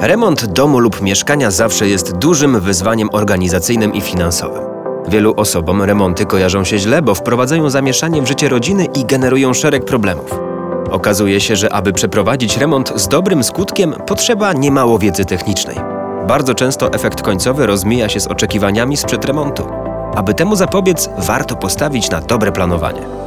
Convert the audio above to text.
Remont domu lub mieszkania zawsze jest dużym wyzwaniem organizacyjnym i finansowym. Wielu osobom remonty kojarzą się źle, bo wprowadzają zamieszanie w życie rodziny i generują szereg problemów. Okazuje się, że aby przeprowadzić remont z dobrym skutkiem, potrzeba niemało wiedzy technicznej. Bardzo często efekt końcowy rozmija się z oczekiwaniami sprzed remontu. Aby temu zapobiec, warto postawić na dobre planowanie.